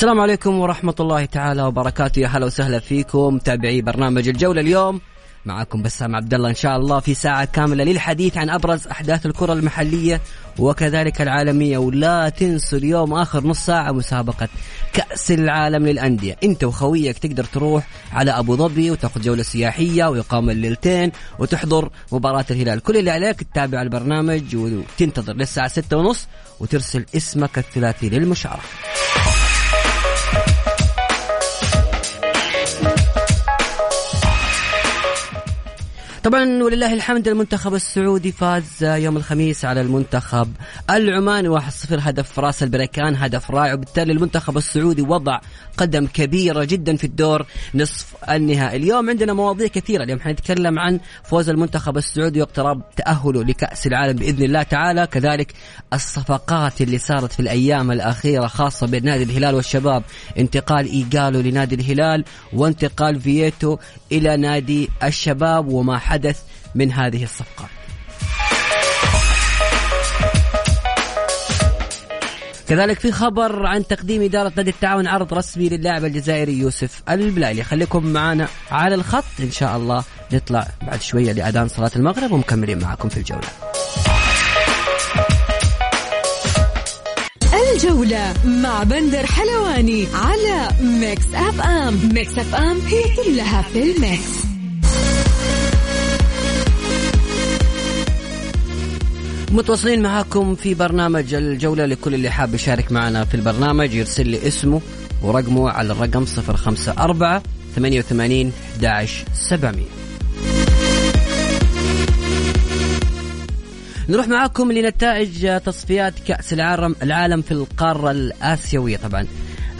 السلام عليكم ورحمة الله تعالى وبركاته. يا هلا وسهلا فيكم. متابعي برنامج الجولة اليوم. معكم بسام عبد الله إن شاء الله في ساعة كاملة للحديث عن أبرز أحداث الكرة المحلية وكذلك العالمية. ولا تنسوا اليوم آخر نص ساعة مسابقة كأس العالم للأندية. أنت وخويك تقدر تروح على أبو ظبي وتاخذ جولة سياحية وإقامة الليلتين وتحضر مباراة الهلال. كل اللي عليك تتابع البرنامج وتنتظر للساعة ستة ونص وترسل اسمك الثلاثي للمشاركة. طبعا ولله الحمد المنتخب السعودي فاز يوم الخميس على المنتخب العماني 1-0 هدف راس البريكان هدف رائع. وبالتالي المنتخب السعودي وضع قدم كبيرة جدا في الدور نصف النهائي. اليوم عندنا مواضيع كثيرة. اليوم حنتكلم عن فوز المنتخب السعودي واقتراب تأهله لكأس العالم بإذن الله تعالى. كذلك الصفقات اللي صارت في الأيام الأخيرة خاصة بين نادي الهلال والشباب. انتقال إيجالو لنادي الهلال وانتقال فييتو إلى نادي الشباب وما حدث من هذه الصفقات. كذلك في خبر عن تقديم إدارة نادي التعاون عرض رسمي للاعب الجزائري يوسف البلالي. خليكم معنا على الخط. إن شاء الله نطلع بعد شوية لأذان صلاة المغرب ومكملين معكم في الجولة. الجولة مع بندر حلواني على Mix FM. Mix FM هي كلها في ال mix. متواصلين معاكم في برنامج الجولة لكل اللي حاب يشارك معنا في البرنامج يرسل لي اسمه ورقمه على الرقم 054 88 11 700 نروح معاكم لنتائج تصفيات كأس العالم العالم في القارة الآسيوية طبعا.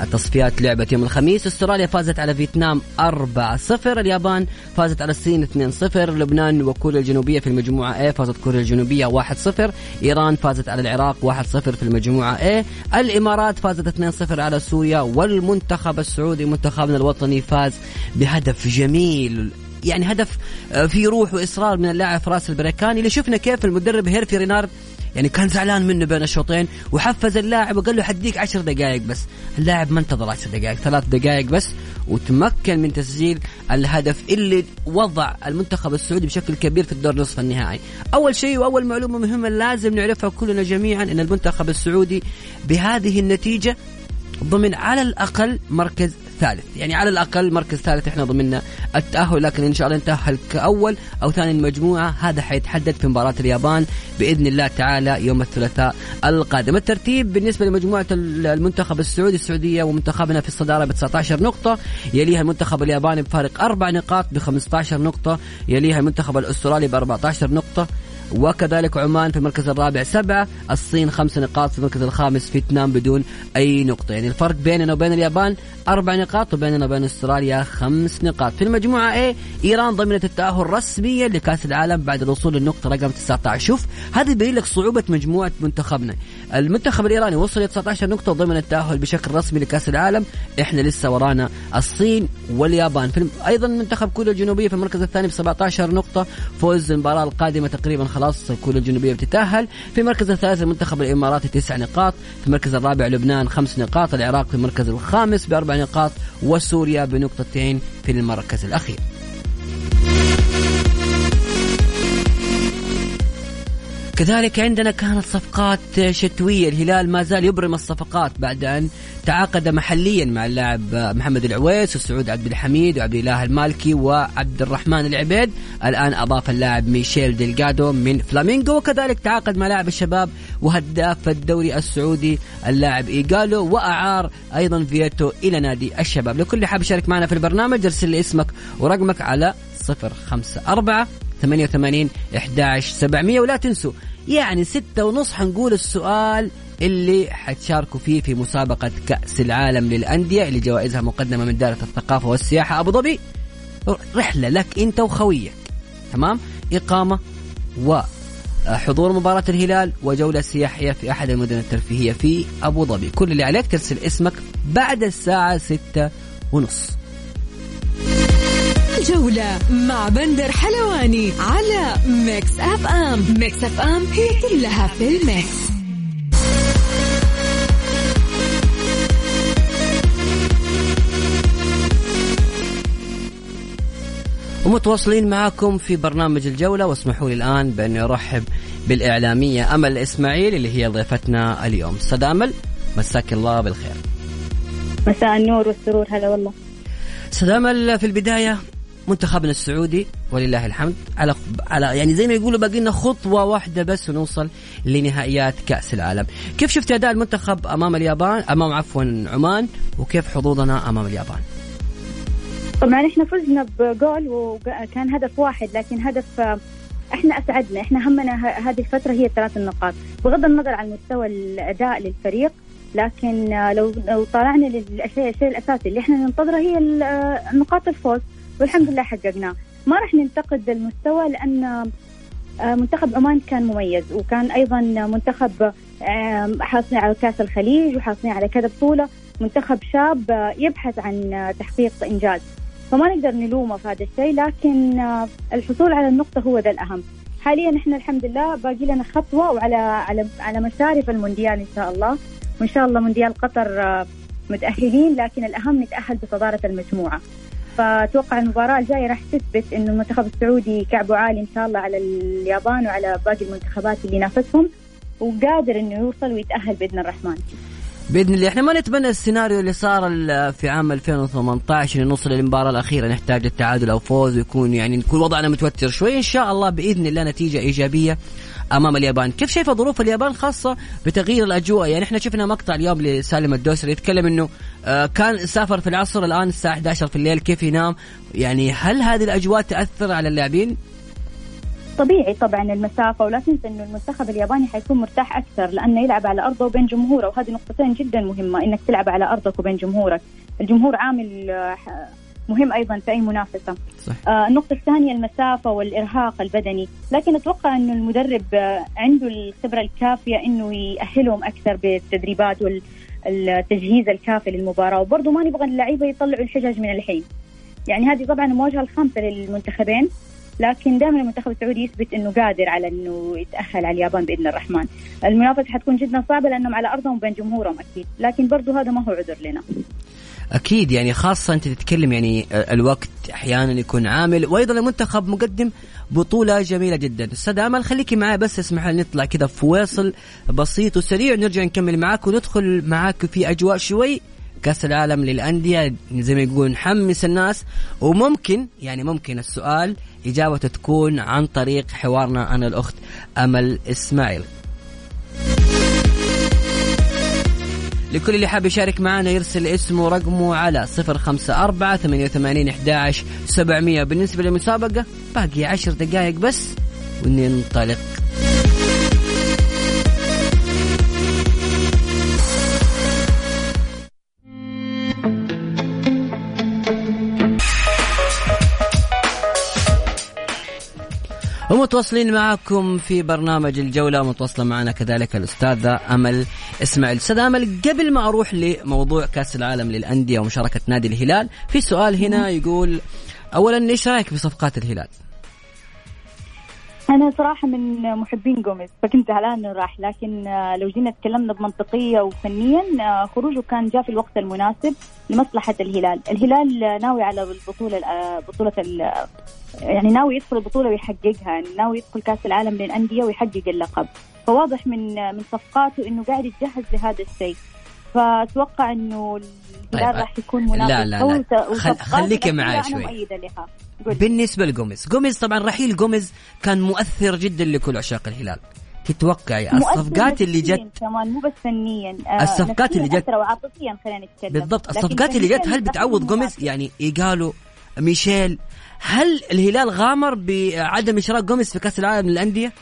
التصفيات لعبت يوم الخميس. استراليا فازت على فيتنام 4-0 اليابان فازت على الصين 2-0 لبنان وكوريا الجنوبية في المجموعة A فازت كوريا الجنوبية 1-0 إيران فازت على العراق 1-0 في المجموعة A. الإمارات فازت 2-0 على سوريا والمنتخب السعودي منتخبنا الوطني فاز بهدف جميل. يعني هدف في روح وإصرار من اللاعب فراس البريكاني. اللي شفنا كيف المدرب هيرفي رينارد يعني كان زعلان منه بين الشوطين وحفز اللاعب وقال له حديك عشر دقائق بس. اللاعب ما انتظر عشر دقائق ثلاث دقائق بس وتمكن من تسجيل الهدف اللي وضع المنتخب السعودي بشكل كبير في الدور نصف النهائي. أول شيء وأول معلومة مهمة لازم نعرفها كلنا جميعا إن المنتخب السعودي بهذه النتيجة ضمن على الأقل مركز ثالث. يعني على الأقل مركز ثالث إحنا ضمننا التأهل لكن إن شاء الله نتاهل كاول أو ثاني المجموعه هذا حيتحدد في مباراة اليابان بإذن الله تعالى يوم الثلاثاء القادم. الترتيب بالنسبة لمجموعة المنتخب السعودي السعودية ومنتخبنا في الصدارة ب 19 نقطة يليها المنتخب الياباني بفارق أربع نقاط ب 15 نقطة يليها المنتخب الأسترالي ب 14 نقطة وكذلك عمان في المركز الرابع سبعة الصين خمس نقاط في المركز الخامس فيتنام بدون أي نقطة. يعني الفرق بيننا وبين اليابان أربع نقاط وبيننا وبين أستراليا خمس نقاط. في المجموعة A إيران ضمنت التأهل رسميا لكأس العالم بعد الوصول للنقطة رقم 19 شوف هذا يبين لك صعوبة مجموعة منتخبنا. المنتخب الإيراني وصل ل 19 نقطة وضمن التأهل بشكل رسمي لكأس العالم. إحنا لسه ورانا الصين واليابان. في أيضا منتخب كوريا الجنوبية في المركز الثاني ب 17 نقطة. فوز المباراة القادمة تقريبا خلاص كوريا الجنوبية بتتأهل. في المركز الثالث المنتخب الإماراتي تسع نقاط. في المركز الرابع لبنان خمس نقاط. العراق في المركز الخامس بأربع نقاط. وسوريا بنقطتين في المركز الأخير. كذلك عندنا كانت صفقات شتوية. الهلال ما زال يبرم الصفقات بعد أن تعاقد محليا مع اللاعب محمد العويس وسعود عبد الحميد وعبد الله المالكي وعبد الرحمن العبيد. الآن أضاف اللاعب ميشيل ديلغادو من فلامينغو وكذلك تعاقد مع لاعب الشباب وهداف الدوري السعودي اللاعب إيجالو وأعار أيضا فيتو إلى نادي الشباب. لكل حاب يشارك معنا في البرنامج ارسل لي اسمك ورقمك على 054 88 11 700 ولا تنسوا يعني ستة ونص حنقول السؤال اللي حتشاركوا فيه في مسابقة كأس العالم للأندية اللي جوائزها مقدمة من دائرة الثقافة والسياحة. أبو ظبي رحلة لك أنت وخويك تمام؟ إقامة وحضور مباراة الهلال وجولة سياحية في أحد المدن الترفيهية في أبو ظبي. كل اللي عليك ترسل اسمك بعد الساعة ستة ونص. الجولة مع بندر حلواني على Mix FM. Mix FM هي كلها في ال mix. ومتواصلين معكم في برنامج الجولة واسمحوا لي الآن بأني أرحب بالإعلامية أمل إسماعيل اللي هي ضيفتنا اليوم. أستاذ أمل مساك الله بالخير. مساء النور والسرور هلا والله. أستاذ أمل في البداية منتخبنا السعودي ولله الحمد على على يعني زي ما يقولوا باقي لنا خطوة واحدة بس ونوصل لنهائيات كأس العالم. كيف شفت أداء المنتخب أمام اليابان؟ أمام عفوا عمان وكيف حظوظنا أمام اليابان؟ طبعا إحنا فزنا بجول وكان هدف واحد لكن هدف إحنا أسعدنا إحنا همنا هذه الفترة هي الثلاث النقاط. بغض النظر عن مستوى الأداء للفريق لكن لو لو طالعنا للشيء الشيء الاساسي اللي إحنا ننتظره هي نقاط الفوز. والحمد لله حققناه. ما راح ننتقد المستوى لأن آه، منتخب عمان كان مميز وكان أيضا منتخب حاصلين على كأس الخليج وحاصلين على كذا بطوله منتخب شاب آه، يبحث عن آه، تحقيق إنجاز. فما نقدر نلومه في هذا الشيء لكن الحصول على النقطة هو ذا الأهم. حاليا إحنا الحمد لله باقي لنا خطوة وعلى على على مشارف المونديال إن شاء الله. وإن شاء الله مونديال قطر متأهلين لكن الأهم نتأهل بصدارة المجموعة. فأتوقع المباراه الجايه راح تثبت انه المنتخب السعودي كعبه عالي إن شاء الله على اليابان وعلى باقي المنتخبات اللي ينافسهم وقادر إنه يوصل ويتأهل بإذن الرحمن. بإذن الله. إحنا ما نتمنى السيناريو اللي صار في عام 2018 نوصل للمباراة الأخيرة. نحتاج التعادل أو فوز ويكون يعني نكون وضعنا متوتر شوي. إن شاء الله بإذن الله نتيجة إيجابية. أمام اليابان. كيف شايفة ظروف اليابان خاصة بتغيير الأجواء؟ يعني إحنا شفنا مقطع اليوم لسالم الدوسري يتكلم إنه آه، كان سافر في العصر الآن الساعة 11 في الليل كيف ينام؟ يعني هل هذه الأجواء تأثر على اللاعبين؟ طبيعي طبعا المسافة ولا تنسى إنه المنتخب الياباني حيكون مرتاح أكثر لأنه يلعب على أرضه وبين جمهوره وهذه نقطتين جدا مهمة إنك تلعب على أرضك وبين جمهورك، الجمهور عامل آه، مهم أيضا في أي منافسة صح. آه النقطة الثانية المسافة والإرهاق البدني لكن أتوقع انه المدرب آه عنده الخبرة الكافية إنه يأهلهم أكثر بالتدريبات والتجهيز الكافي للمباراة وبرضه ما نبغى اللعيبة يطلعوا الحجج من الحين يعني هذه طبعا المواجهه الخامسة للمنتخبين لكن دائما المنتخب السعودي يثبت إنه قادر على إنه يتأهل على اليابان بإذن الرحمن. المنافسة حتكون جدا صعبة لأنهم على أرضهم وبين جمهورهم أكيد، لكن برضو هذا ما هو عذر لنا. أكيد يعني خاصة أنت تتكلم يعني الوقت أحيانا يكون عامل وأيضا المنتخب مقدم بطولة جميلة جدا. أستاذ آمل خليكي معي بس اسمح لي نطلع كذا في فواصل بسيط وسريع نرجع نكمل معاك وندخل معاك في أجواء شوي. كأس العالم للأندية زي ما يقول نحمس الناس. وممكن يعني ممكن السؤال إجابته تكون عن طريق حوارنا أنا الأخت آمل إسماعيل. لكل اللي حاب يشارك معنا يرسل اسمه ورقمه على صفر خمسة أربعة ثمانية وثمانين أحداش سبعمية. بالنسبة للمسابقة باقي عشر دقائق بس وننطلق. ومتواصلين معكم في برنامج الجولة متواصلة معنا كذلك الأستاذة أمل إسماعيل أستاذ أمل قبل ما أروح لموضوع كأس العالم للأندية ومشاركة نادي الهلال في سؤال هنا يقول أولا إيش رأيك بصفقات الهلال؟ أنا صراحة من محبين جوميز فكنت زعلان إنه راح لكن آه، لو جينا تكلمنا بمنطقية وفنيا آه، خروجه كان جاء في الوقت المناسب لمصلحة الهلال، الهلال ناوي على البطولة آه، بطولة ال- يعني ناوي يدخل البطولة ويحققها، يعني ناوي يدخل كأس العالم للأندية ويحقق اللقب، فواضح من من صفقاته إنه قاعد يتجهز لهذا الشيء. فأتوقع إنه الهلال طيب، راح يكون منافس لا، لا، لا. خل- معاي أنا شوي. بالنسبة لجوميز. جوميز طبعا رحيل. جوميز كان مؤثر جدا لكل عشاق الهلال. تتوقعي الصفقات اللي جت كمان مو بس فنيا. آه، الصفقات اللي جت- وعاطفيا خلينا نتكلم. بالضبط. الصفقات اللي جت هل بتعوض جوميز؟ يعني إيجالو ميشيل هل الهلال غامر بعدم إشراك جوميز في كأس العالم للأندية؟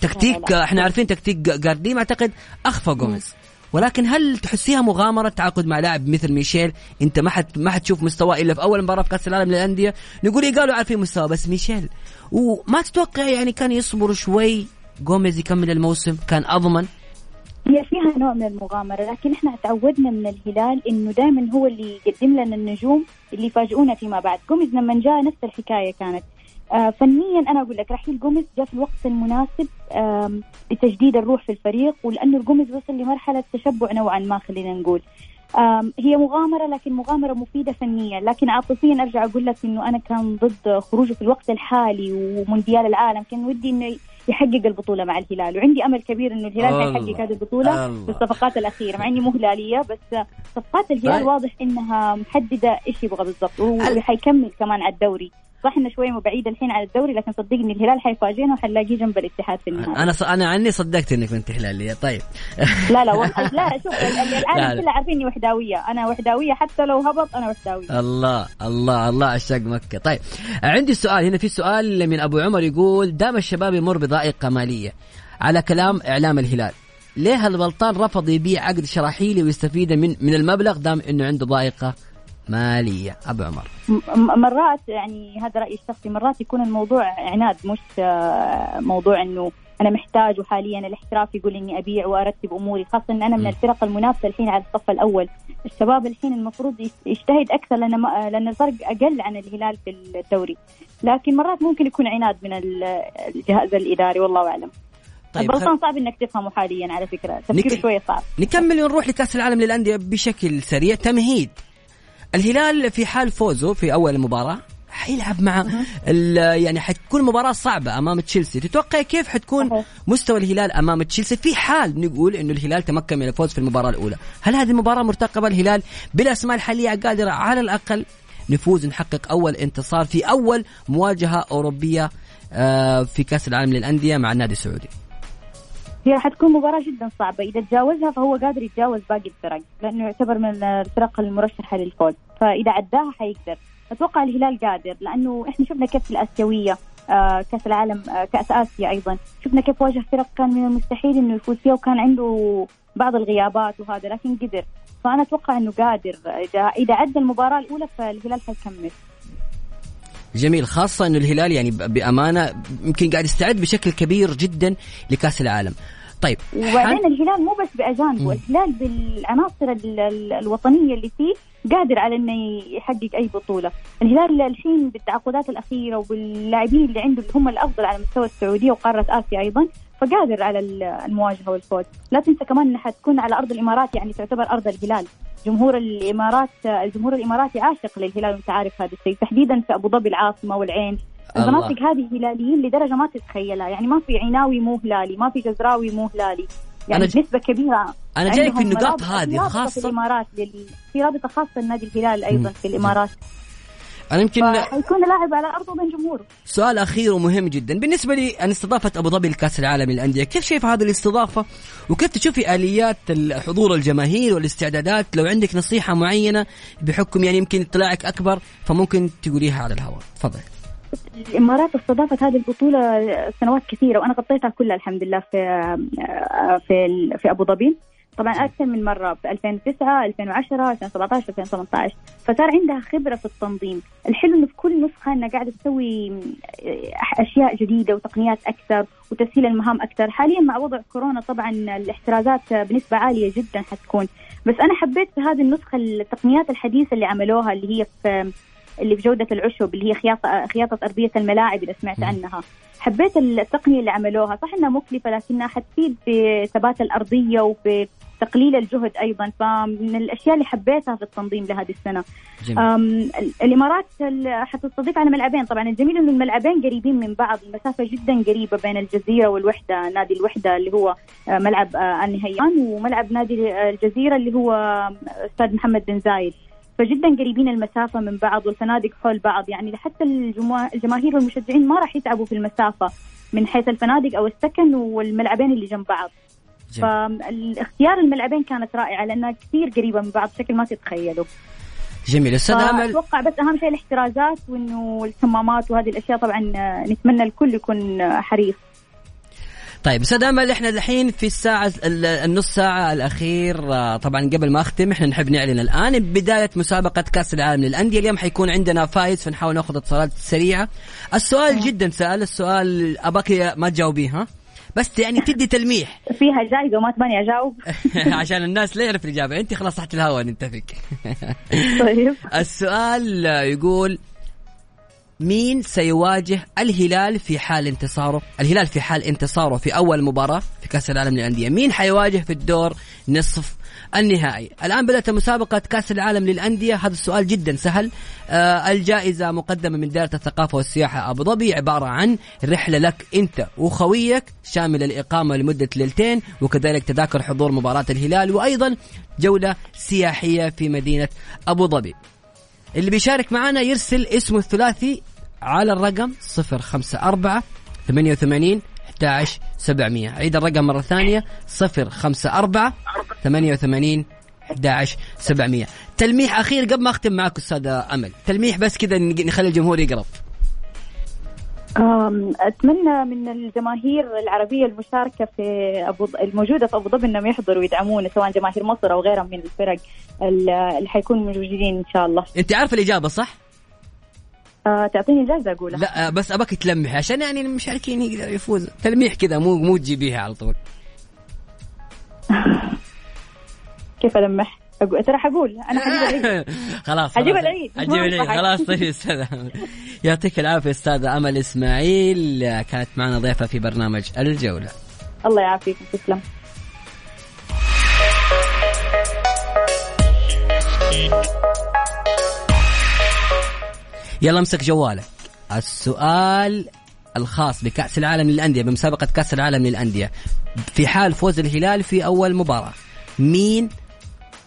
تكتيك لا، لا. إحنا عارفين تكتيك جارديم أعتقد أخفى جوميز. ولكن هل تحسيها مغامرة تعاقد مع لاعب مثل ميشيل؟ انت ما حد ما حتشوف مستواه إلا في أول مباراة في كأس العالم للأندية. نقول إيه؟ قالوا عارفين مستواه بس ميشيل. وما تتوقع يعني كان يصبر شوي؟ جوميز يكمل الموسم كان أضمن؟ هي فيها نوع من المغامرة لكن إحنا تعودنا من الهلال إنه دائما هو اللي يقدم لنا النجوم اللي يفاجئونا فيما بعد. جوميز لما جاء نفس الحكاية كانت. آه فنيا أنا أقول لك رحيل جوميز جاء في الوقت المناسب لتجديد الروح في الفريق ولأنه الجوميز وصل لمرحلة تشبع نوعا ما خلينا نقول هي مغامرة لكن مغامرة مفيدة فنيا لكن عاطفيا أرجع أقول لك إنه أنا كان ضد خروجه في الوقت الحالي ومونديال العالم كان ودي إنه يحقق البطولة مع الهلال وعندي أمل كبير إنه الهلال. حيحقق هذه البطولة الله. بالصفقات الأخيرة مع إني مو هلالية بس صفقات الهلال طيب. واضح إنها محددة إيش يبغى بالضبط وحيكمل كمان على الدوري صح انه شوي بعيد الحين على الدوري لكن صدقني الهلال حيفاجئنا وحنلاقيه جنب الاتحاد في النهايه أنا ص... أنا عني صدقت إنك انت هلاليه طيب. لا لا والله لا شوف. العالم كله عارفين اني وحداوية. أنا وحداوية حتى لو هبط أنا وحداوية. الله الله الله عشاق مكة. طيب عندي سؤال. هنا في سؤال من أبو عمر يقول دام الشباب يمر بضائقة مالية على كلام إعلام الهلال ليه البلطان رفض يبيع عقد شراحيلي ويستفيد من من المبلغ دام إنه عنده ضائقة؟ مالية. أبو عمر. مرات يعني هذا رأيي الشخصي مرات يكون الموضوع عناد مش آه، موضوع إنه أنا محتاج وحاليا الاحتراف يقول إني أبيع وأرتب أموري خاصة إن أنا من. الفرق المنافسة الحين على الصف الأول. الشباب الحين المفروض يجتهد أكثر لأن ما- لأن الفرق أقل عن الهلال في الدوري. لكن مرات ممكن يكون عناد من ال- الجهاز الإداري والله أعلم. طيب البلطان خل... صعب إنك تفهمه حاليا على فكرة. تفكير نك- شوية صعب. نكمل ونروح لكأس العالم للأندية بشكل سريع. تمهيد. الهلال في حال فوزه في أول المباراه حيلعب مع يعني حتكون مباراة صعبة أمام تشيلسي، تتوقع كيف حتكون. مستوى الهلال أمام تشيلسي؟ في حال نقول إنه الهلال تمكن من الفوز في المباراة الأولى، هل هذه المباراة مرتقبة؟ الهلال بالأسماء الحالية قادرة على الأقل نفوز نحقق أول انتصار في أول مواجهة أوروبية آه، في كأس العالم للأندية مع النادي السعودي. هي حتكون مباراة جدا صعبة. إذا تجاوزها فهو قادر يتجاوز باقي الفرق لأنه يعتبر من الفرق المرشحة للفوز. فإذا عداها حيقدر. أتوقع الهلال قادر لأنه إحنا شفنا كيف في الآسيوية آه كأس العالم آه كأس آسيا أيضا. شفنا كيف واجه فرق كان من المستحيل إنه يفوز فيها وكان عنده بعض الغيابات وهذا لكن قدر. فأنا أتوقع إنه قادر. إذا إذا عدى المباراة الأولى فالهلال حيكمل. جميل خاصة إنه الهلال يعني بأمانة يمكن قاعد يستعد بشكل كبير جدا لكأس العالم. طيب وبعدين الهلال مو بس باجانبه، الهلال بالعناصر ال- ال- الوطنية اللي فيه قادر على إنه يحقق أي بطولة، الهلال الحين بالتعاقدات الأخيرة وباللاعبين اللي عنده اللي هم الأفضل على مستوى السعودية وقارة آسيا أيضا، فقادر على ال- المواجهة والفوز، لا تنسى كمان إنها حتكون على أرض الإمارات يعني تعتبر أرض الهلال، جمهور الإمارات الجمهور الإماراتي عاشق للهلال وانت عارف هذا الشيء، تحديدا في أبو ظبي العاصمة والعين،. المناطق هذه هلاليين لدرجة ما تتخيلها يعني ما في عناوي مو هلالي ما في جزراوي مو هلالي يعني أنا ج- بنسبة كبيرة أنا جايك في النقاط رابطة- هذه في رابطة خاصة. في الإمارات لل... في رابطة خاصة لنادي الهلال أيضا مم. في الإمارات أنا يمكن فحيكون لاعب على أرضه بين جمهوره. سؤال أخير ومهم جدا. بالنسبة لي أن استضافة أبو ظبي لكأس العالم للأندية. كيف شايف هذه الاستضافة؟ وكيف تشوفي آليات حضور الجماهير والاستعدادات؟ لو عندك نصيحة معينة بحكم يعني يمكن اطلاعك أكبر فممكن تقوليها على الهواء. تفضل. الامارات استضافت هذه البطولة سنوات كثيرة وأنا غطيتها كلها الحمد لله في في في أبو ظبي. طبعا أكثر من مرة في 2009 2010 2017 2018 فصار عندها خبرة في التنظيم. الحلو إنه في كل نسخة إنها قاعدة تسوي أشياء جديدة وتقنيات أكثر وتسهيل المهام أكثر. حاليا مع وضع كورونا طبعا الاحترازات بنسبة عالية جدا حتكون. بس أنا حبيت في هذه النسخة التقنيات الحديثة اللي عملوها اللي هي في اللي في جودة العشب اللي هي خياطه خياطة أرضية الملاعب إذا سمعت عنها. حبيت التقنية اللي عملوها. صح إنها مكلفة لكنها حتفيد في ثبات الأرضية وفي تقليل الجهد أيضا فمن الأشياء اللي حبيتها في التنظيم لهذه السنة. جميل. الإمارات ال- حتستضيف على ملعبين. طبعا الجميل إنه الملعبين قريبين من بعض المسافة جدا قريبة بين الجزيرة والوحدة نادي الوحدة اللي هو آه، ملعب آه، النهيان وملعب نادي الجزيرة اللي هو آه، أستاذ محمد بن زايد. فجدا قريبين المسافة من بعض والفنادق حول بعض. يعني حتى الجما- الجماهير والمشجعين ما راح يتعبوا في المسافة من حيث الفنادق أو السكن والملعبين اللي جنب بعض. جميل. فالاختيار الملعبين كانت رائعة لأنها كثير قريبة من بعض بشكل ما تتخيلوا. جميل. أستاذ أمل؟ أتوقع بس أهم شيء الاحترازات وإنه الكمامات وهذه الأشياء طبعا آه، نتمنى الكل يكون آه، حريص. طيب أستاذ أمل إحنا الحين في الساعة ال- النص ساعة الأخير آه، طبعا قبل ما أختم إحنا نحب نعلن الآن بداية مسابقة كأس العالم للأندية. اليوم حيكون عندنا فايز فنحاول نأخذ اتصالات سريعة. السؤال جدا سهل السؤال أباك ما تجاوبيه ها؟ بس يعني تدي تلميح. فيها جائزه وما تباني أجاوب. عشان الناس لا يعرف الإجابة. أنت خلاص تحت الهواء نتفق طيب. السؤال يقول مين سيواجه الهلال في حال انتصاره؟ الهلال في حال انتصاره في أول مباراة في كأس العالم للأندية. مين حيواجه في الدور نصف النهائي. الآن بدأت مسابقة كأس العالم للأندية. هذا السؤال جدا سهل. آه الجائزة مقدمة من دائرة الثقافة والسياحة أبو ظبي عبارة عن رحلة لك أنت وخويك شامل الإقامة لمدة ليلتين وكذلك تذاكر حضور مباراة الهلال وأيضا جولة سياحية في مدينة أبو ظبي. اللي بيشارك معنا يرسل اسمه الثلاثي على الرقم 054 88 11 700 عيد الرقم مرة ثانية 054 88 11 700 تلميح أخير قبل ما أختم معك أستاذة أمل. تلميح بس كذا نخلي الجمهور يقرب. أتمنى من الجماهير العربية المشاركة في أبو الموجودة في أبو ظبي إنهم يحضروا ويدعمونا سواء جماهير مصر أو غيرهم من الفرق ال- اللي حيكونوا موجودين إن شاء الله. أنت عارف الإجابة صح؟ أه تعطيني جائزه أقولها. لا آه، بس أباك تلمح عشان يعني المشاركين يقدر يفوز. تلميح كذا مو مو تجيبيها على طول. كيف ألمح؟ أقول... ترى حقول أنا حجيب العيد. خلاص حجيب. العيد. حجيب العيد. خلاص طيب أستاذ أمل. يعطيك العافية استاذة أمل إسماعيل. كانت معنا ضيفة في برنامج الجولة. الله يعافيكم تسلم. يلا امسك جوالك السؤال الخاص بكأس العالم للأندية بمسابقة كأس العالم للأندية. في حال فوز الهلال في أول مباراة مين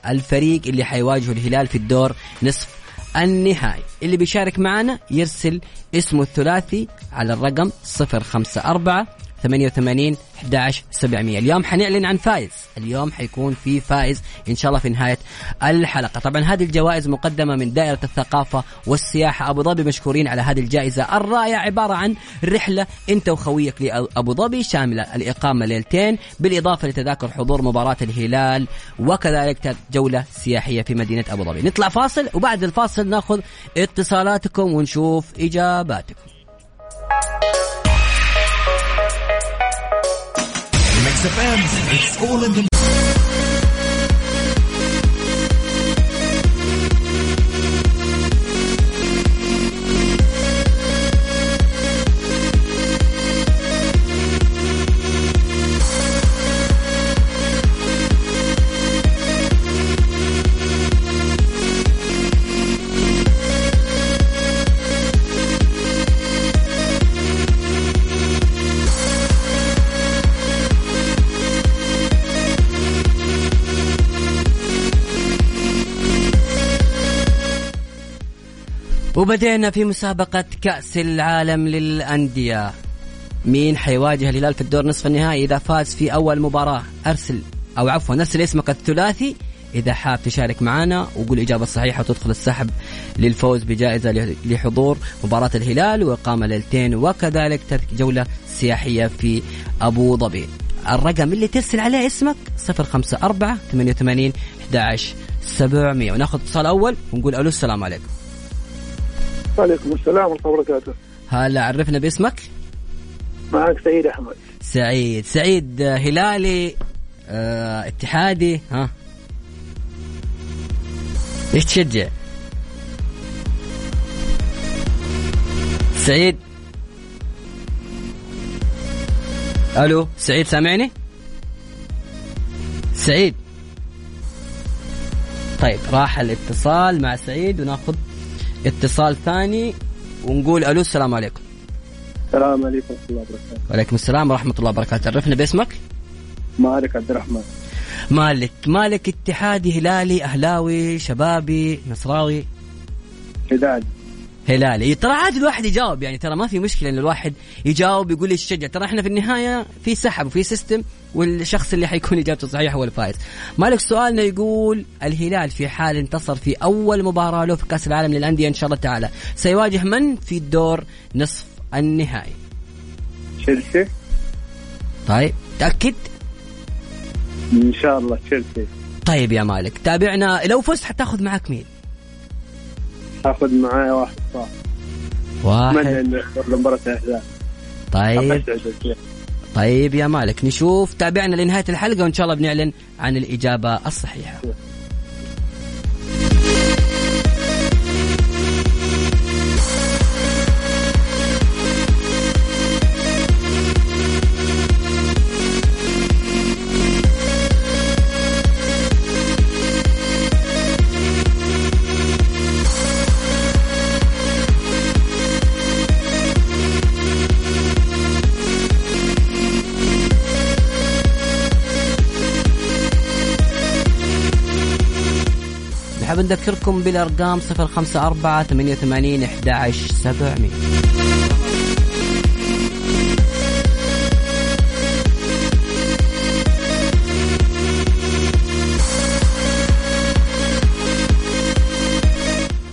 الفريق اللي حيواجه الهلال في الدور نصف النهائي؟ اللي بيشارك معنا يرسل اسمه الثلاثي على الرقم 054 88 11 700 اليوم حنعلن عن فائز. اليوم حيكون في فائز إن شاء الله في نهاية الحلقة. طبعا هذه الجوائز مقدمة من دائرة الثقافة والسياحة. أبو ظبي مشكورين على هذه الجائزة. الرائعة عبارة عن رحلة أنت وخويك لأبو ظبي شاملة الإقامة ليلتين بالإضافة لتذاكر حضور مباراة الهلال وكذلك جولة سياحية في مدينة أبو ظبي. نطلع فاصل وبعد الفاصل ناخذ اتصالاتكم ونشوف إجاباتكم. It's all in the وبدينا في مسابقة كأس العالم للأندية. مين حيواجه الهلال في الدور نصف النهائي إذا فاز في أول مباراة؟ أرسل أو عفوا أرسل اسمك الثلاثي. إذا حاب تشارك معنا وقول الإجابة الصحيحة وتدخل السحب للفوز بجائزة لحضور مباراة الهلال وإقامة ليلتين وكذلك جولة سياحية في أبو ظبي. الرقم اللي ترسل عليه اسمك 054 88 11 700 وناخذ اتصال أول ونقول ألو السلام عليكم. وعليكم السلام ورحمة الله وبركاته. هلا عرفنا باسمك؟ معك سعيد أحمد. سعيد. سعيد هلالي آه اتحادي ها؟ إيش تشجع؟ سعيد. ألو سعيد سامعني؟ سعيد. طيب راح الاتصال مع سعيد وناخذ اتصال ثاني ونقول ألو السلام عليكم. السلام عليكم ورحمة الله وبركاته. وعليكم السلام ورحمة الله وبركاته. عرفنا باسمك؟ مالك عبد الرحمن. مالك. مالك اتحادي هلالي أهلاوي شبابي نصراوي. هداد هلالي ترى عادي الواحد يجاوب يعني ترى ما في مشكلة إن الواحد يجاوب يقول لي يشجع ترى إحنا في النهاية في سحب وفي سيستم والشخص اللي حيكون إجابته صحيحة هو الفائز. مالك سؤالنا يقول الهلال في حال انتصر في أول مباراة له في كأس العالم للأندية إن شاء الله تعالى سيواجه من في الدور نصف النهائي؟ تشيلسي. طيب تأكد؟ إن شاء الله تشيلسي. طيب يا مالك تابعنا لو فزت حتاخذ معك مين اخذ معايا واحد اتمنى واحد. إنه يحضر مباراة الاهلال طيب. طيب يا مالك نشوف تابعنا لنهاية الحلقة وإن شاء الله بنعلن عن الإجابة الصحيحة. نحب نذكركم بالأرقام 054 88 11 700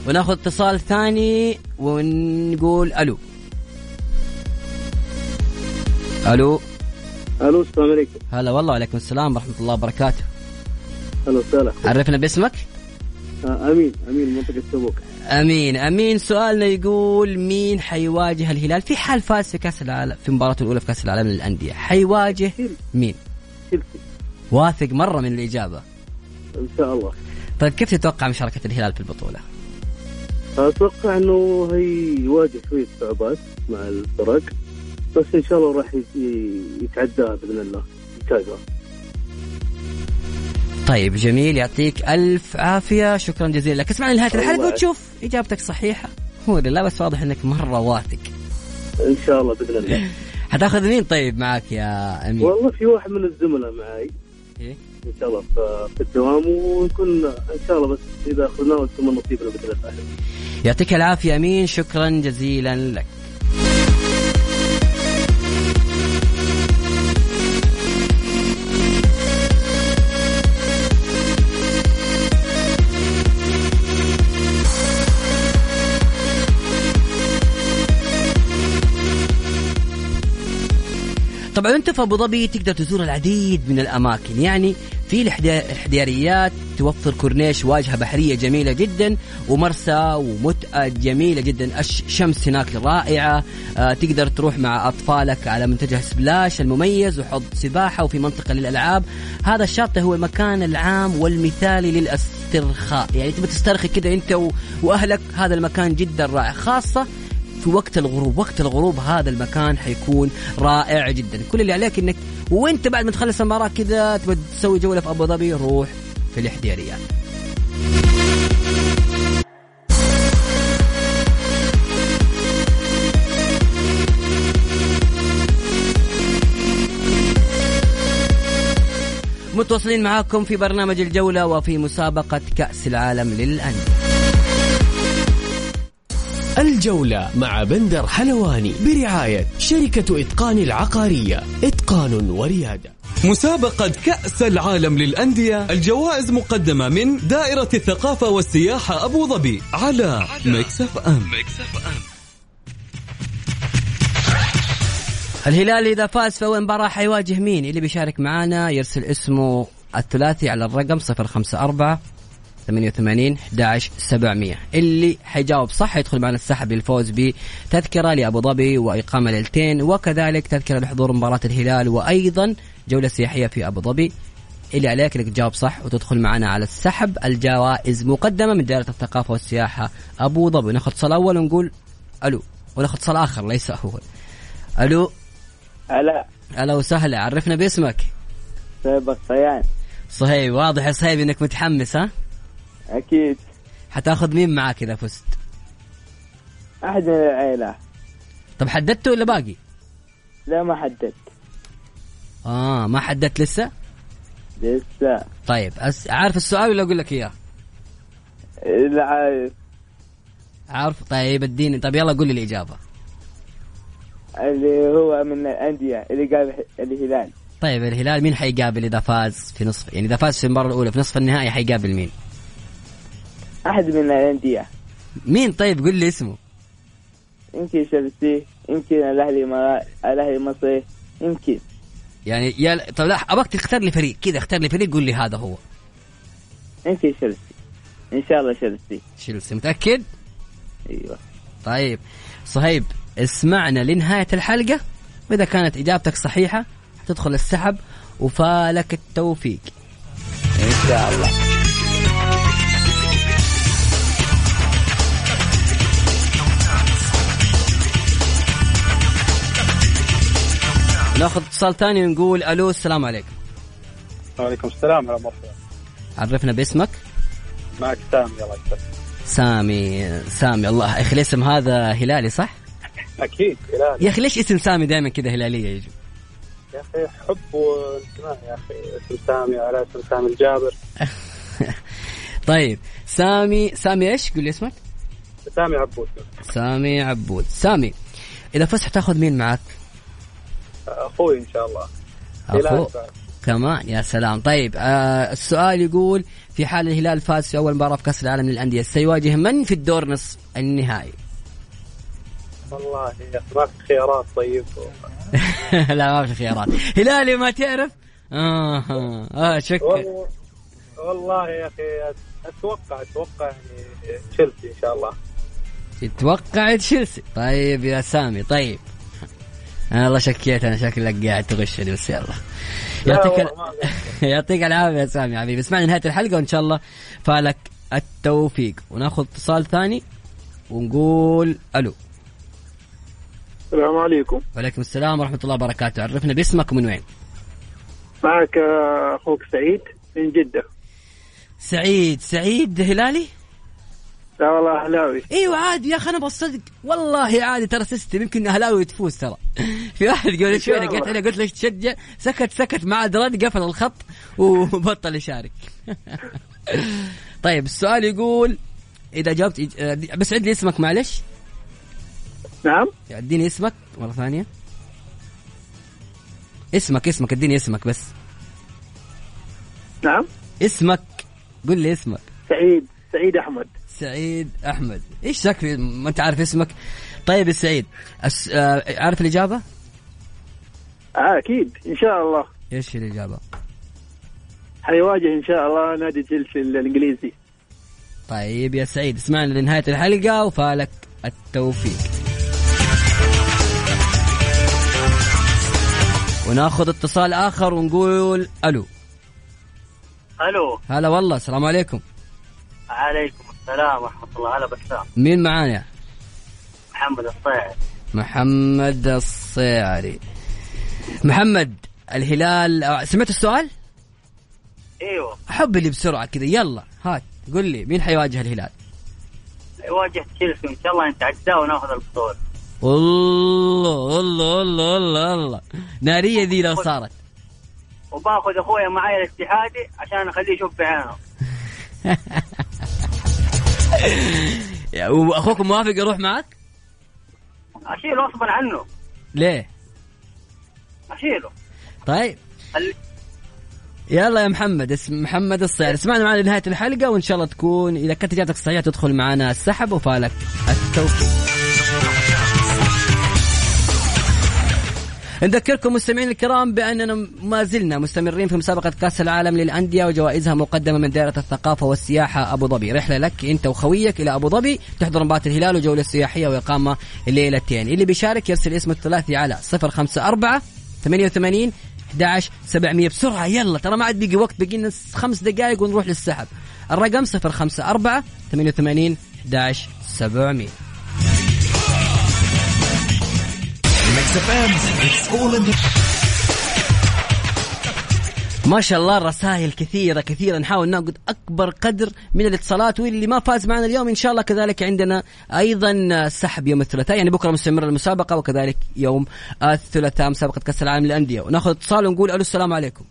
وناخذ اتصال ثاني ونقول ألو. ألو. ألو السلام عليكم. هلا والله وعليكم السلام ورحمة الله وبركاته. أهلا وسهلا. عرفنا باسمك؟ آمين آمين منطقة تبوك آمين آمين. سؤالنا يقول مين حيواجه الهلال في حال فاز في كأس العالم في مباراته الأولى في كأس العالم للأندية؟ حيواجه مين؟ تشيلسي واثق مرة من الإجابة. إن شاء الله. طيب كيف تتوقع مشاركة الهلال في البطولة؟ أتوقع إنه هيواجه شوية صعوبات مع الفرق بس إن شاء الله راح يتعداها بإذن الله. طيب جميل يعطيك ألف عافية. شكرا جزيلا لك. اسمعنا لنهايه الحلقة وتشوف إجابتك صحيحة. هو لا؟ بس واضح إنك مرة واثق. إن شاء الله بإذن الله. حتاخذ مين طيب معك يا امين والله في واحد من الزملاء معي. إيه؟ إن شاء الله في- الدوام ونكون إن شاء الله بس إذا أخذناه ونكون نصيبنا بإذن الله. يعطيك العافية أمين. شكرا جزيلا لك. طبعا أنت في أبو ظبي تقدر تزور العديد من الأماكن. يعني في الحدياريات توفر كورنيش واجهة بحرية جميلة جدا ومرسى ومتأة جميلة جدا. الشمس هناك رائعة آه تقدر تروح مع أطفالك على منتجع سبلاش المميز وحوض سباحة وفي منطقة للألعاب. هذا الشاطئ هو المكان العام والمثالي للاسترخاء. يعني تبي تسترخي كده أنت وأهلك هذا المكان جدا رائع خاصة في وقت الغروب وقت الغروب هذا المكان حيكون رائع جدا. كل اللي عليك إنك وأنت بعد ما تخلص المباراة كذا تبغى تسوي جوله في أبو ظبي روح في الحديريات متواصلين معاكم في برنامج الجولة وفي مسابقة كأس العالم للأندية. الجولة مع بندر حلواني برعاية شركة إتقان العقارية. إتقان وريادة. مسابقة كأس العالم للأندية. الجوائز مقدمة من دائرة الثقافة والسياحة أبو ظبي على Mix FM الهلال إذا فاز في أول مباراة حيواجه مين؟ اللي بيشارك معانا يرسل اسمه الثلاثي على الرقم 054 88 11 700 اللي حيجاوب صح يدخل معنا السحب للفوز بتذكرة لأبو ظبي وإقامة ليلتين وكذلك تذكرة لحضور مباراة الهلال وأيضا جولة سياحية في أبو ظبي. اللي عليك إنك تجاوب صح وتدخل معنا على السحب. الجوائز مقدمة من دائرة الثقافة والسياحة أبو ظبي. ناخذ اتصال أول ونقول ألو وناخذ اتصال آخر ليس اول ألو. هلا هلا وسهلا عرفنا باسمك. طيب الصيان صهيب واضح يا صهيب إنك متحمس ها؟ أكيد. حتاخذ مين معاك إذا فزت؟ أحد من العيلة. طب حددته ولا باقي؟ لا ما حددت. آه ما حددت لسه؟ لسه. طيب أس... عارف السؤال ولا أقول لك إياه؟ لا عارف. عارف؟ طيب اديني. طيب يلا قول لي الإجابة. اللي هو من الأندية اللي قال الهلال. طيب الهلال مين حيقابل إذا فاز في نصف يعني إذا فاز في المباراة الأولى في نصف النهائي حيقابل مين؟ أحد من الأندية. مين طيب؟ قول لي اسمه. يمكن تشيلسي يمكن الأهلي ما... الأهلي المصري يمكن. يعني يا طب لا أبغاك تختار لي فريق. كذا اختار لي فريق قول لي هذا هو. يمكن تشيلسي إن شاء الله تشيلسي تشيلسي متأكد؟ أيوه. طيب صهيب اسمعنا لنهاية الحلقة. وإذا كانت إجابتك صحيحة تدخل السحب وفالك التوفيق. إن شاء الله. ناخذ اتصال ثاني ونقول ألو السلام عليكم. وعليكم السلام ورحمة الله. عرفنا باسمك؟ معك سامي الله يسلمك. سامي سامي الله. يا أخي الاسم هذا هلالي صح؟ أكيد هلال يا أخي ليش اسم سامي دائما كذا هلالية يجي؟ يا أخي حب وانتماء يا أخي. اسم سامي على اسم سامي الجابر. طيب سامي سامي إيش؟ قول لي اسمك. سامي عبود. سامي عبود. سامي إذا فزت حتاخذ مين معك؟ أخوي إن شاء الله. أخو. كمان. يا سلام. طيب آه السؤال يقول في حال الهلال فاز في أول مباراة في كأس العالم للأندية سيواجه من في الدور نصف النهائي؟ والله ما في خيارات طيب. لا ما في خيارات. هلالي ما تعرف؟ آه آه شك والله والله يا أخي أتوقع أتوقع يعني تشيلسي إن شاء الله. تتوقع تشيلسي. طيب يا سامي طيب. أنا والله شكيت أنا شكلك قاعد تغشني بس يلا. لا يعطيك. يعطيك العافية يا سامي يا حبيبي. اسمعنا نهاية الحلقة وإن شاء الله فالك التوفيق. وناخذ اتصال ثاني ونقول ألو. السلام عليكم. وعليكم السلام ورحمة الله وبركاته. عرفنا باسمك ومن وين؟ معك أخوك سعيد من جدة. سعيد سعيد هلالي؟ لا والله أهلاوي. إيوه عادي يا أخي أنا بصدق. والله عادي ترى سيستم يمكن أهلاوي تفوز ترى. في واحد قبل شوي. قلت له قلت ليش تشجع سكت سكت ما عاد رد قفل الخط وبطل يشارك. طيب السؤال يقول إذا جاوبت بس عد لي اسمك معلش. نعم. اديني اسمك مرة ثانية. اسمك اسمك اديني اسمك بس. نعم. اسمك قل لي اسمك. سعيد سعيد أحمد. سعيد أحمد. إيش شكل ما أنت عارف اسمك؟ طيب يا سعيد أس... آه، عارف الإجابة؟ آه أكيد إن شاء الله. إيش الإجابة؟ حيواجه إن شاء الله نادي تشيلسي الإنجليزي. طيب يا سعيد اسمعنا لنهاية الحلقة وفالك التوفيق. وناخذ اتصال آخر ونقول ألو. ألو. هلا والله السلام عليكم. عليكم السلام ورحمة الله. هلا بسام مين معانا محمد الصيعي محمد الصيعري. محمد الهلال آه، سمعت السؤال؟ إيوه. أحب اللي بسرعة كذا. يلا هات قل لي مين حيواجه الهلال؟ يواجه تشيلسي. إن شاء الله نتعداه وناخذ البطولة. الله الله الله الله الله نارية ذي لو صارت. وباخذ أخويا معي الاتحادي عشان أخليه يشوف بعينه. واخوك موافق يروح معك؟ اشيله غصبا عنه. ليه؟ أشيله. طيب. ال- يلا يا محمد اسم محمد الصياد. اسمعنا معنا لنهاية الحلقة وإن شاء الله تكون إذا كانت اجابتك صحيحه تدخل معنا السحب وفالك التوفيق. نذكركم مستمعين الكرام بأننا ما زلنا مستمرين في مسابقة كأس العالم للأندية وجوائزها مقدمة من دائرة الثقافة والسياحة أبو ظبي، رحلة لك أنت وخويك إلى أبو ظبي. تحضر مباراة الهلال وجولة سياحيه وإقامة ليلتين، اللي بيشارك يرسل اسمه الثلاثي على 054 88 11 700 بسرعة يلا ترى ما عاد بيجي وقت بقي لنا خمس دقائق ونروح للسحب. الرقم 054 88 11 700 Mix FM, it's all in the ما شاء الله الرسائل كثيرة كثيرة. نحاول ناخذ أكبر قدر من الاتصالات واللي ما فاز معنا اليوم. إن شاء الله كذلك عندنا أيضا سحب يوم الثلاثاء. يعني بكرة مستمرة المسابقة وكذلك يوم الثلاثاء مسابقة كأس العالم للأندية. وناخذ اتصال ونقول ألو السلام عليكم.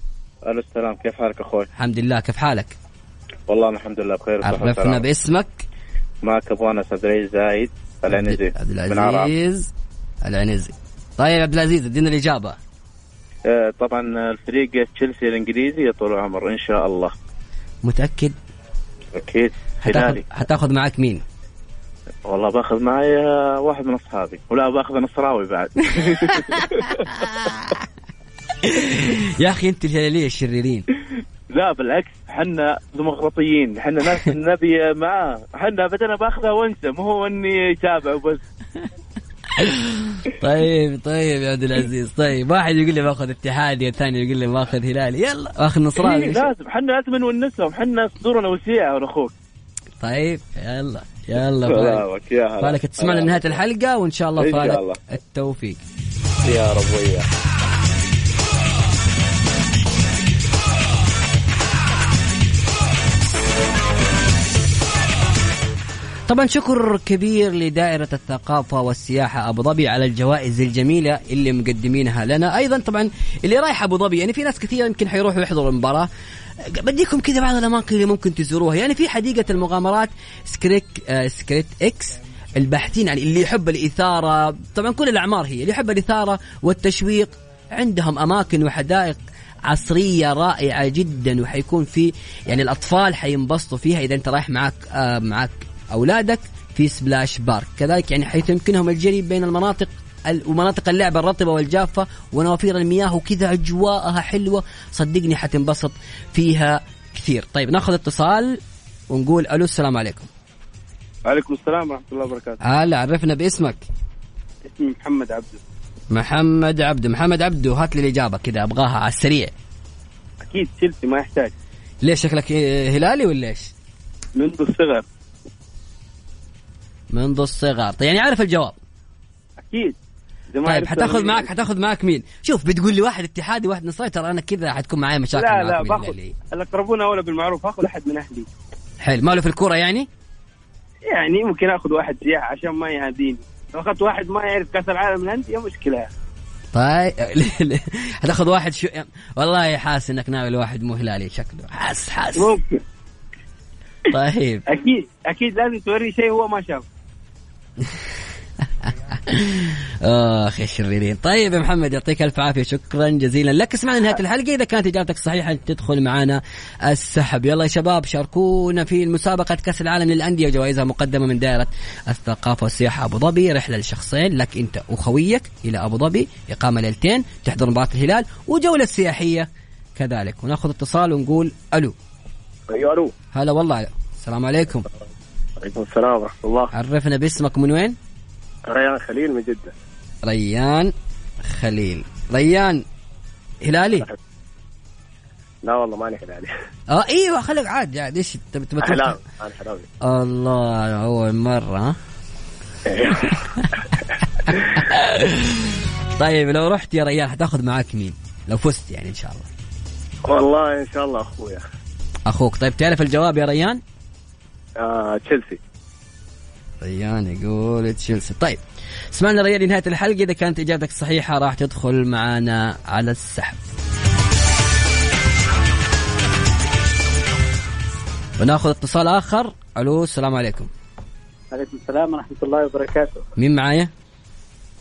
ألو السلام. كيف حالك أخوي؟ الحمد لله. كيف حالك؟ والله أنا الحمد لله بخير وصحة عرفنا. باسمك. معك ابو انس عبد العزيز زايد العنزي. عبد العزيز. العنزي. طيب عبد العزيز ادينا الإجابة. آه، طبعا الفريق تشيلسي الإنجليزي يا طول العمر إن شاء الله. متأكد؟ أكيد. حتاخذ معك مين؟ والله باخذ معي آه، واحد من أصحابي. ولا باخذ نصراوي بعد. يا أخي أنت الهلالية الشريرين. لا بالعكس حنا ديمقراطيين. حنا ناس النبي معاه. حنا بدنا باخذه وانسى مو هو إني اتابع وبس طيب طيب يا عبد العزيز. طيب واحد يقول لي باخذ اتحادي الثاني يقول لي باخذ هلالي. يلا باخذ نصراوي إيه، لازم. حنا لازم نونسهم حنا صدورنا وسيعة أخوك طيب يلا يلا سلامك فالك يا هلا. فالك تسمعنا لنهاية الحلقة وإن شاء الله فالك. التوفيق. يا رب وياك طبعا شكر كبير لدائرة الثقافة والسياحة أبو ظبي على الجوائز الجميلة اللي مقدمينها لنا. أيضا طبعا اللي رايح أبو ظبي يعني في ناس كثير يمكن حيروحوا يحضروا المباراة. بديكم كذا بعض الأماكن اللي ممكن تزوروها. يعني في حديقة المغامرات circuit آه Circuit X الباحثين عن اللي يحب الإثارة. طبعا كل الأعمار هي اللي يحب الإثارة والتشويق. عندهم أماكن وحدائق عصرية رائعة جدا وحيكون في يعني الأطفال حينبسطوا فيها إذا أنت رايح معك آه معك أولادك في سبلاش بارك. كذلك يعني حيث يمكنهم الجري بين المناطق ال- ومناطق اللعب الرطبة والجافة ونوافير المياه وكذا أجواءها حلوة. صدقني حتنبسط فيها كثير. طيب ناخذ اتصال ونقول ألو السلام عليكم. وعليكم السلام ورحمة الله وبركاته. هلا عرفنا باسمك. اسمي محمد عبده. محمد عبده. محمد عبده هات لي الإجابة كذا أبغاها على السريع. أكيد تشيلسي ما يحتاج. ليش شكلك هلالي ولا إيش؟ منذ الصغر. منذ الصغر طيب يعني عارف الجواب؟ ما طيب حتاخذ معك حتاخذ معك مين؟ شوف بتقول لي واحد اتحادي واحد نصراوي ترى أنا كذا حتكون معي مشاكل لا لا باخذ الهلالية. الأقربون أولى بالمعروف آخذ أحد من أهلي. حلو. ماله في الكورة يعني؟ يعني ممكن آخذ واحد سياحة عشان ما يهاديني لو أخذت واحد ما يعرف كأس العالم الأندية مشكلة. طيب حتاخذ واحد شو والله حاسس إنك ناوي لواحد مو هلالي شكله. حاس حاس. ممكن. طيب. أكيد أكيد لازم توري شيء هو ما شافه. اخ يا شريرين طيب يا محمد يعطيك ألف عافية. شكرا جزيلا لك. اسمعنا نهاية الحلقة. إذا كانت إجابتك صحيحة تدخل معنا السحب. يلا يا شباب شاركونا في مسابقة كأس العالم للأندية. جوائزها مقدمة من دائرة الثقافة والسياحة أبو ظبي. رحلة لشخصين لك أنت وخويك إلى أبو ظبي. إقامة ليلتين تحضر مباراة الهلال وجولة سياحية كذلك. وناخذ اتصال ونقول ألو. أيوه ألو. هلا والله. السلام عليكم. عليكم السلام ورحمة الله. عرفنا باسمك من وين؟ ريان خليل من جدة. ريان خليل. ريان هلالي؟ لا والله ماني هلالي. آه إيوه خليك عاد عاد إيش تبي تبي أنا حلاوي الله أول ها؟ طيب لو رحت يا ريان حتاخذ معاك مين؟ لو فزت يعني إن شاء الله. والله إن شاء الله أخويا. أخوك. طيب تعرف الجواب يا ريان؟ آه تشيلسي. ريان يقول تشيلسي. طيب اسمعنا ريان لنهايه الحلقة. إذا كانت إجابتك صحيحة راح تدخل معنا على السحب. وناخذ اتصال آخر. ألو السلام عليكم. عليكم السلام ورحمة الله وبركاته. مين معايا؟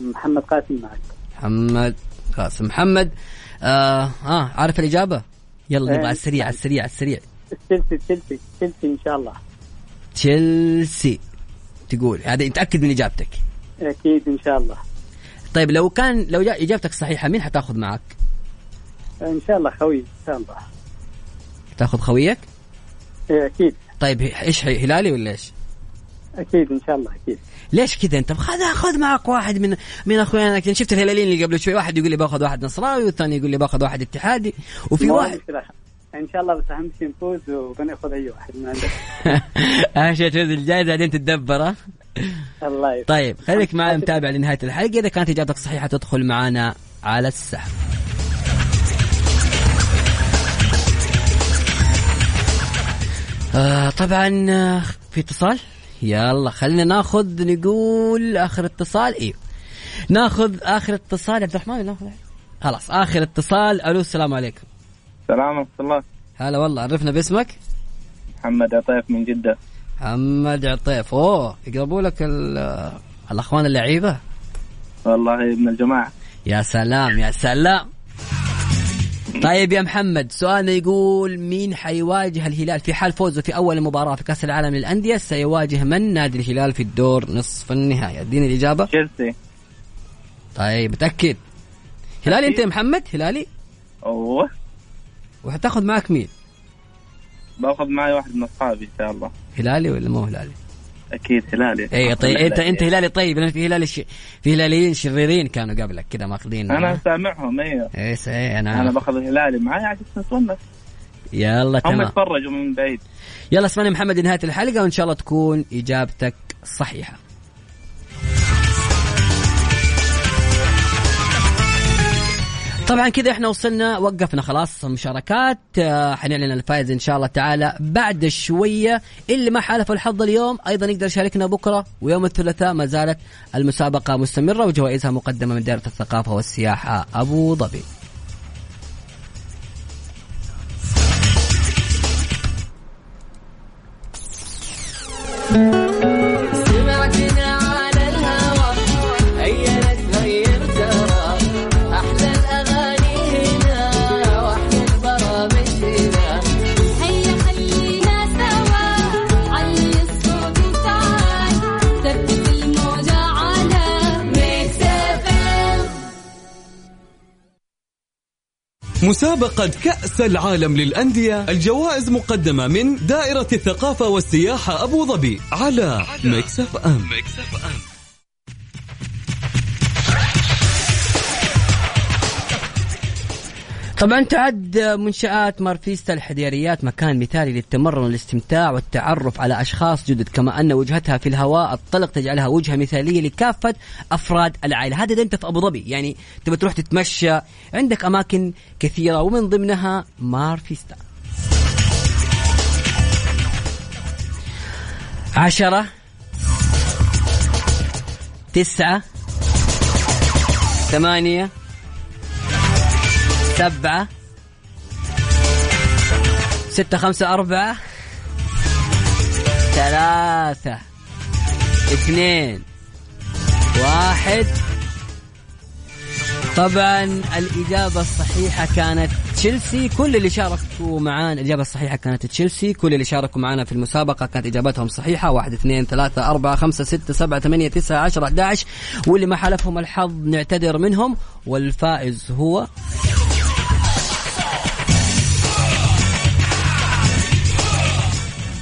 محمد قاسم معك. محمد قاسم. محمد آه, آه عارف الإجابة؟ يلا. نبغى على السريع على السريع على السريع. تشيلسي تشيلسي تشيلسي إن شاء الله. تشيلسي. تقول. هذا متاكد من إجابتك. أكيد إن شاء الله. طيب لو كان لو جاء إجابتك صحيحة مين حتأخذ معك؟ إن شاء الله خوي إن شاء الله. تأخذ خويك؟ إيه، أكيد. طيب إيش هلالي ولا إيش؟ أكيد إن شاء الله أكيد. ليش كذا أنت؟ خذ خذ معك واحد من من اخوانك يعني شفت الهلاليين اللي قبل شوي؟ واحد يقول لي باخذ واحد نصراوي والثاني يقول لي باخذ واحد اتحادي. وفي واحد إن شاء الله بس أهم شيء نفوز وبنأخذ أي واحد من عندك. أهم شيء تفوز الجائزة بعدين تتدبر؟ الله يسلمك. طيب خليك معنا متابع لنهاية الحلقة. إذا كانت إجابتك صحيحة تدخل معنا على السحب. آه طبعا آه، في اتصال؟ يلا خلينا ناخذ نقول آخر اتصال. أيوه ناخذ آخر اتصال. عبد الرحمن ناخذ. خلاص آخر اتصال. ألو السلام عليكم. سلام ورحمة الله. هلا والله عرفنا باسمك؟ محمد عطيف من جدة. محمد عطيف. أوه يقربوا لك ال- الأخوان اللعيبة؟ والله من الجماعة. يا سلام يا سلام. طيب يا محمد سؤالنا يقول مين حيواجه الهلال في حال فوزه في أول مباراة في كأس العالم للأندية؟ سيواجه من نادي الهلال في الدور نصف النهائي؟ أديني الإجابة. تشيلسي. طيب متأكد؟ هلالي أنت يا محمد؟ هلالي؟ أوه. وحتاخذ معك مين؟ باخذ معي واحد من أصحابي إن شاء الله. هلالي ولا مو هلالي؟ أكيد هلالي. اي طيب انت أنت هلالي طيب لأن في هلالي ش... في هلاليين شريرين كانوا قبلك كذا ماخذين أنا سامعهم أيوه إيش إيه أنا أنا. باخذ الهلالي معي عشان نتونس يلا هم تمام. يتفرجوا من بعيد. يلا اسمعني محمد نهاية الحلقة وإن شاء الله تكون إجابتك صحيحة. طبعا كذا إحنا وصلنا وقفنا خلاص المشاركات آه، حنعلن الفائز إن شاء الله تعالى بعد شوية. اللي ما حالف الحظ اليوم أيضا يقدر يشاركنا بكرة ويوم الثلاثاء ما زالت المسابقة مستمرة وجوائزها مقدمة من دائرة الثقافة والسياحة أبو ظبي. سمعتنا مسابقة كأس العالم للأندية الجوائز مقدمة من دائرة الثقافة والسياحة أبو ظبي على Mix FM. طبعا تعد منشآت مارفيستا الحديريات مكان مثالي للتمرن والاستمتاع والتعرف على أشخاص جدد كما أن وجهتها في الهواء الطلق تجعلها وجهة مثالية لكافة أفراد العائلة. هذا إذا أنت في أبو ظبي يعني تبى تروح تتمشى عندك أماكن كثيرة ومن ضمنها مارفيستا. عشرة تسعة ثمانية سبعة ستة خمسة أربعة ثلاثة اثنين واحد. طبعا الإجابة الصحيحة كانت تشيلسي. كل اللي شاركوا معانا الإجابة الصحيحة كانت تشيلسي. كل اللي شاركوا معانا في المسابقة كانت إجابتهم صحيحة. واحد اثنين ثلاثة أربعة خمسة ستة سبعة ثمانية تسعة عشرة 11 واللي ما حلفهم الحظ نعتذر منهم. والفائز هو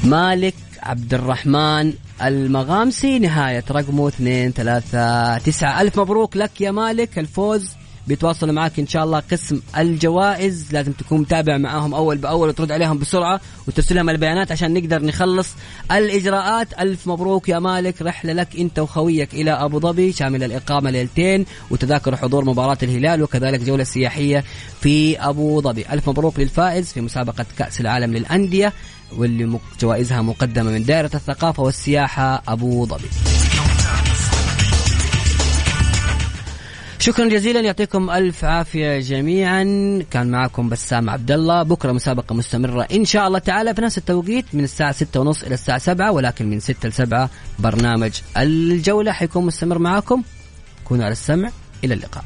مالك عبد الرحمن المغامسي نهاية رقمه 2 3 9 ألف مبروك لك يا مالك الفوز بيتواصلوا معك إن شاء الله قسم الجوائز. لازم تكون متابع معاهم أول بأول وترد عليهم بسرعة وترسل لهم البيانات عشان نقدر نخلص الإجراءات. ألف مبروك يا مالك رحلة لك أنت وخويك إلى أبو ظبي شامل الإقامة ليلتين وتذاكر حضور مباراة الهلال وكذلك جولة سياحية في أبو ظبي. ألف مبروك للفائز في مسابقة كأس العالم للأندية. واللي جوائزها مقدمة من دائرة الثقافة والسياحة أبو ظبي. شكرا جزيلا يعطيكم ألف عافية جميعا. كان معكم بسام عبد الله بكرة مسابقة مستمرة إن شاء الله تعالى في نفس التوقيت من الساعة 6 ونص إلى الساعة 7 ولكن من 6 ل 7 برنامج الجولة حيكون مستمر معاكم. كونوا على السمع. إلى اللقاء.